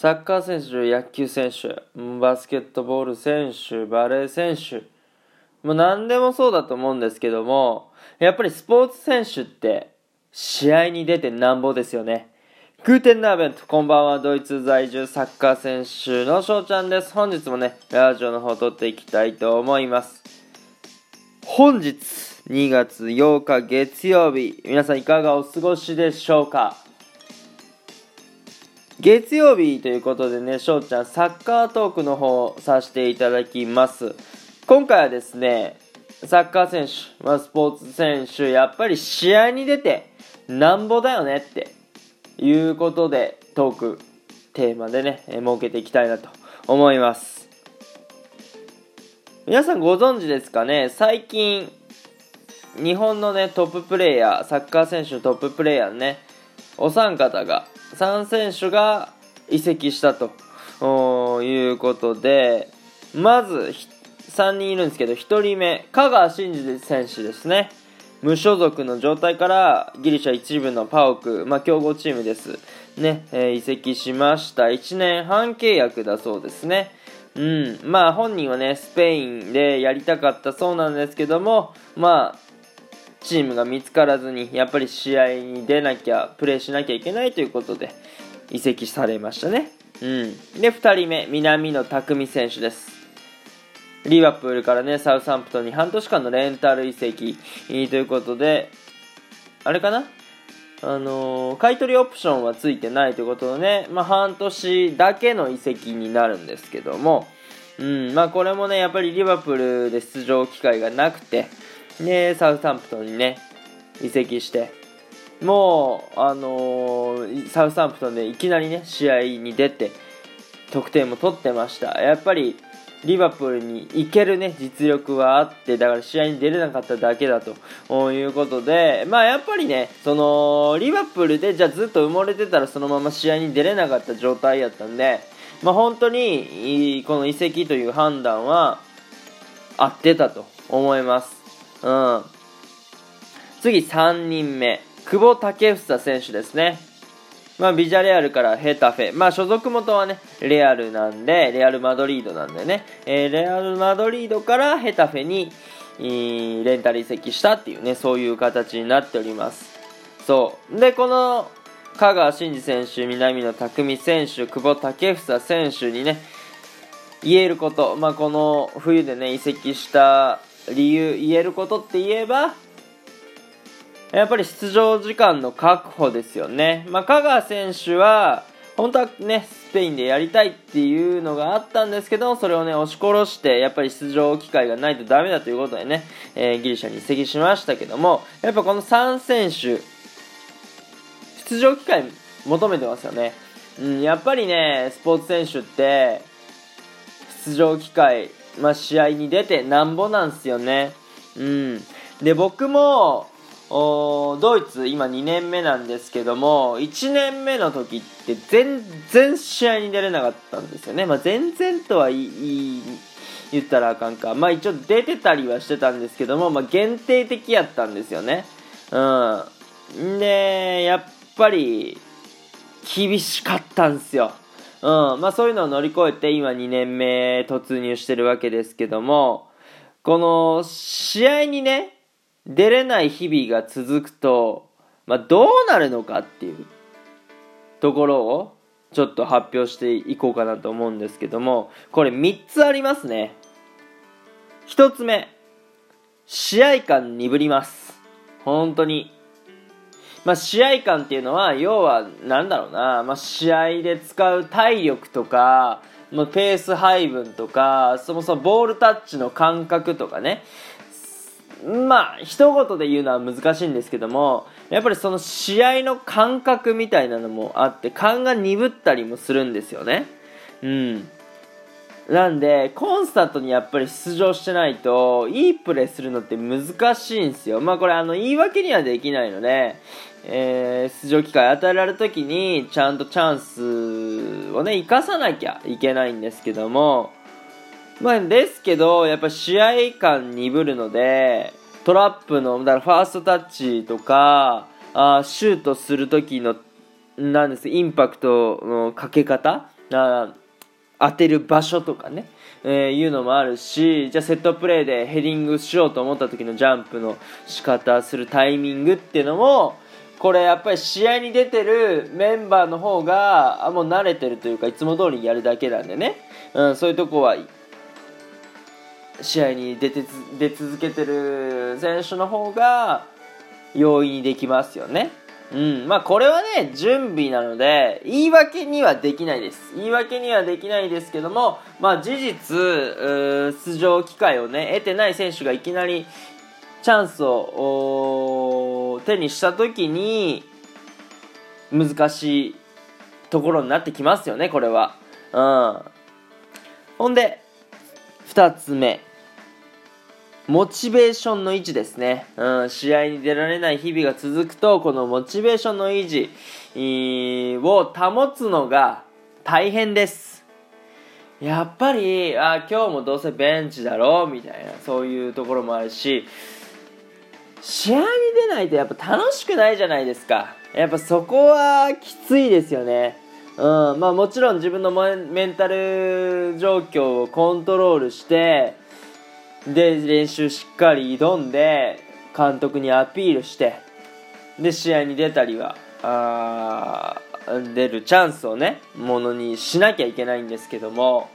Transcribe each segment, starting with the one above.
サッカー選手、野球選手、バスケットボール選手、バレー選手、もう何でもそうだと思うんですけども、やっぱりスポーツ選手って試合に出てなんぼですよね。グーテンナーベント、こんばんは、ドイツ在住サッカー選手の翔ちゃんです。本日もね、ラジオの方撮っていきたいと思います。本日、2月8日月曜日、皆さんいかがお過ごしでしょうか？月曜日ということでね、翔ちゃん、サッカートークの方させていただきます。今回はですね、サッカー選手、まあ、スポーツ選手、やっぱり試合に出てなんぼだよねっていうことでトーク、テーマでね、設けていきたいなと思います。皆さんご存知ですかね？最近、日本のね、トッププレーヤー、サッカー選手のトッププレーヤーね、お三方が3選手が移籍したということで、まず3人いるんですけど、1人目、香川真司選手ですね。無所属の状態からギリシャ一部のパオク、まあ、強豪チームです。ね、えー、移籍しました。1年半契約だそうですね。うん、まあ本人はね、スペインでやりたかったそうなんですけども、まあ、チームが見つからずにやっぱり試合に出なきゃプレーしなきゃいけないということで移籍されましたね、うん、で2人目南野拓実選手です。リバプールからねサウサンプトンに半年間のレンタル移籍ということであれかな？あのー、買取オプションはついてないということでね、まあ、半年だけの移籍になるんですけども、うん。まあ、これもねやっぱりリバプールで出場機会がなくてで、サウサンプトンにね、移籍して、もう、あのー、サウサンプトンでいきなりね、試合に出て、得点も取ってました。やっぱり、リバプールに行けるね、実力はあって、だから試合に出れなかっただけだということで、まあやっぱりね、その、リバプールでじゃあずっと埋もれてたらそのまま試合に出れなかった状態やったんで、まあ本当に、この移籍という判断は合ってたと思います。うん。次3人目。久保建英選手ですね。まあ、ビジャレアルからヘタフェ。まあ、所属元はね、レアルなんで、レアルマドリードなんでね、えー、レアルマドリードからヘタフェに、レンタル移籍したっていうね、そういう形になっております。そう。で、この、香川真司選手、南野拓実選手、久保建英選手にね、言えること、まあ、この冬でね、移籍した理由言えることって言えばやっぱり出場時間の確保ですよね、まあ、香川選手は本当はねスペインでやりたいっていうのがあったんですけどそれをね押し殺してやっぱり出場機会がないとダメだということでね、えー、ギリシャに移籍しましたけどもやっぱこの3選手出場機会求めてますよね、うん、やっぱりねスポーツ選手って出場機会まあ、試合に出てなんぼなんすよね。うん。で、僕も、ドイツ今2年目なんですけども1年目の時って全然試合に出れなかったんですよね、まあ、全然とは言言ったらあかんか。まあ一応出てたりはしてたんですけども、まあ、限定的やったんですよね。うん。でやっぱり厳しかったんですよ。うん。まあ、そういうのを乗り越えて今2年目突入してるわけですけどもこの試合にね出れない日々が続くと、まあ、どうなるのかっていうところをちょっと発表していこうかなと思うんですけどもこれ3つありますね。1つ目試合感鈍ります。本当に。まあ、試合感っていうのは要はなんだろうな、まあ、試合で使う体力とか、ま、ペース配分とかそもそもボールタッチの感覚とかね。まあ一言で言うのは難しいんですけどもやっぱりその試合の感覚みたいなのもあって勘が鈍ったりもするんですよね。うん。なんで、コンスタントにやっぱり出場してないと、いいプレーするのって難しいんですよ。まあこれあの、言い訳にはできないので、えー、出場機会与えられる時に、ちゃんとチャンスをね、生かさなきゃいけないんですけども、まあですけど、やっぱ試合感鈍るので、トラップの、だからファーストタッチとか、あシュートする時の、なんですインパクトのかけ方？当てる場所とかね、えー、いうのもあるしじゃあセットプレーでヘディングしようと思った時のジャンプの仕方するタイミングっていうのもこれやっぱり試合に出てるメンバーの方がもう慣れてるというかいつも通りやるだけなんでね、うん、そういうとこは試合に出て出続けてる選手の方が容易にできますよね。うん、まあこれはね、準備なので、言い訳にはできないです。言い訳にはできないですけども、まあ事実、出場機会をね、得てない選手がいきなりチャンスを手にした時に、難しいところになってきますよね、これは。うん。ほんで、2つ目。モチベーションの維持ですね、うん、試合に出られない日々が続くとこのモチベーションの維持を保つのが大変です。やっぱりあ今日もどうせベンチだろうみたいなそういうところもあるし試合に出ないとやっぱ楽しくないじゃないですか。やっぱそこはきついですよね。うんまあ、もちろん自分のメンタル状況をコントロールしてで練習しっかり挑んで監督にアピールしてで試合に出たりはあ出るチャンスをねものにしなきゃいけないんですけども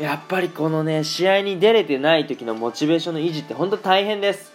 やっぱりこのね試合に出れてない時のモチベーションの維持って本当大変です。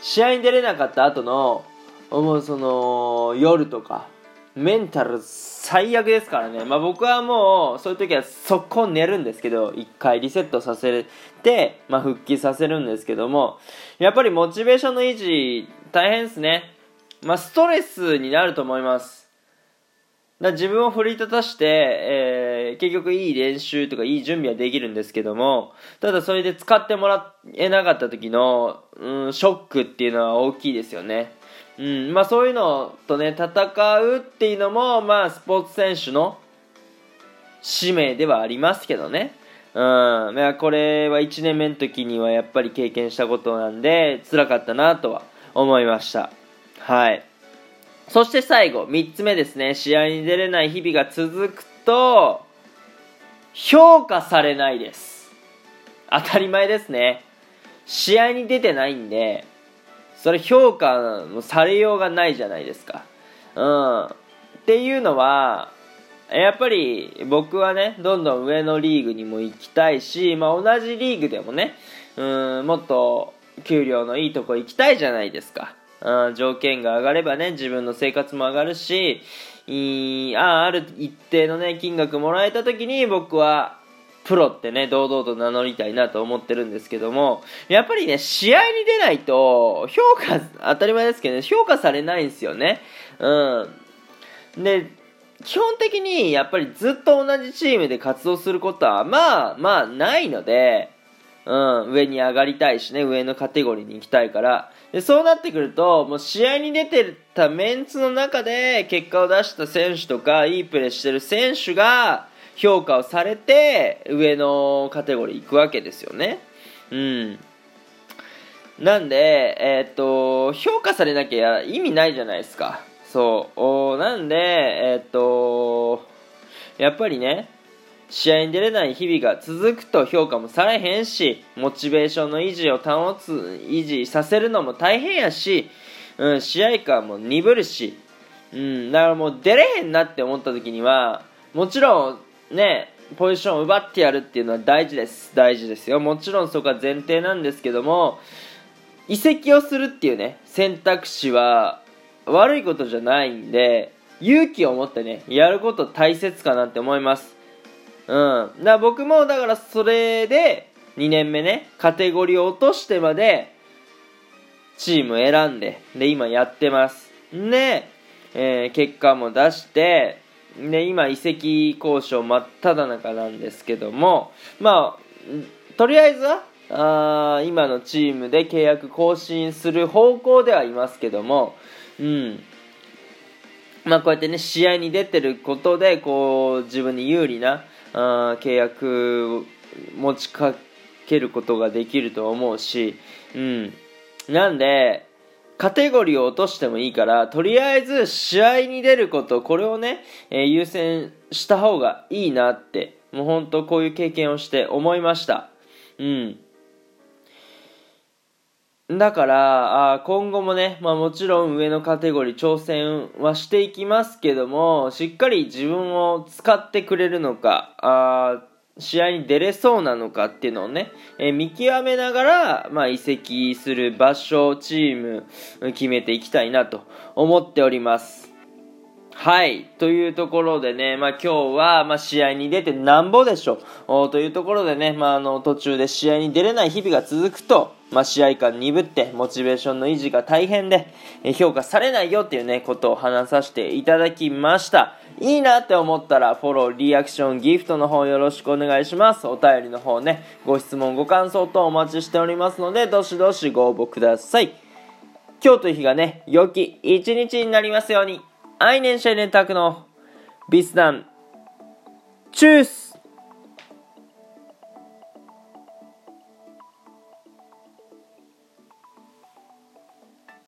試合に出れなかった後のもうその夜とかメンタル最悪ですからね、まあ、僕はもうそういう時は速攻寝るんですけど1回リセットさせて、まあ、復帰させるんですけどもやっぱりモチベーションの維持大変ですね、まあ、ストレスになると思います。だ自分を奮い立たして、えー、結局いい練習とかいい準備はできるんですけどもただそれで使ってもらえなかった時の、うん、ショックっていうのは大きいですよね。うんまあ、そういうのとね戦うっていうのも、まあ、スポーツ選手の使命ではありますけどね、うんまあ、これは1年目の時にはやっぱり経験したことなんで辛かったなとは思いました。はい。そして最後3つ目ですね。試合に出れない日々が続くと評価されないです。当たり前ですね。試合に出てないんでそれ評価されようがないじゃないですか。うん。っていうのは、やっぱり僕はね、どんどん上のリーグにも行きたいし、まあ、同じリーグでもね、うん、もっと給料のいいとこ行きたいじゃないですか。うん、条件が上がればね、自分の生活も上がるし、いあある一定のね、金額もらえた時に僕はプロってね、堂々と名乗りたいなと思ってるんですけども、やっぱりね、試合に出ないと、評価、当たり前ですけどね、評価されないんですよね。うん。で、基本的にやっぱりずっと同じチームで活動することは、まあまあないので、うん、上に上がりたいしね、上のカテゴリーに行きたいから。で、そうなってくると、もう試合に出てたメンツの中で結果を出した選手とか、いいプレーしてる選手が、評価をされて上のカテゴリー行くわけですよね。うん。なんで、えー、っと、評価されなきゃ意味ないじゃないですか。そう。なんで、えー、っと、やっぱりね、試合に出れない日々が続くと評価もされへんし、モチベーションの維持を保つ、維持させるのも大変やし、うん、試合感も鈍るし、うん、だからもう出れへんなって思った時には、もちろんね、ポジションを奪ってやるっていうのは大事です。大事ですよ。もちろんそこは前提なんですけども、移籍をするっていうね、選択肢は悪いことじゃないんで、勇気を持ってね、やること大切かなって思います。うん。だから僕も、だからそれで、2年目ね、カテゴリーを落としてまで、チーム選んで、で、今やってます。で、えー、結果も出して、で今移籍交渉真っ只中なんですけどもまあとりあえずはあ今のチームで契約更新する方向ではいますけどもうん。まあこうやってね試合に出てることでこう自分に有利なあ契約持ちかけることができると思うしうん。なんでカテゴリーを落としてもいいから、とりあえず試合に出ること、これをね、えー、優先した方がいいなって、もう本当こういう経験をして思いました。うん。だから、あ今後もね、まあもちろん上のカテゴリー挑戦はしていきますけども、しっかり自分を使ってくれるのか、あ試合に出れそうなのかっていうのをね、えー、見極めながら、まあ、移籍する場所、チーム、決めていきたいなと思っております。はい。というところでね、まあ今日は、まあ試合に出てなんぼでしょ。というところでね、まああの途中で試合に出れない日々が続くと、まあ試合感鈍って、モチベーションの維持が大変で、評価されないよっていうね、ことを話させていただきました。いいなって思ったら、フォロー、リアクション、ギフトの方よろしくお願いします。お便りの方ね、ご質問、ご感想等お待ちしておりますので、どしどしご応募ください。今日という日がね、良き一日になりますように。愛年社連絡のビスダンチュース。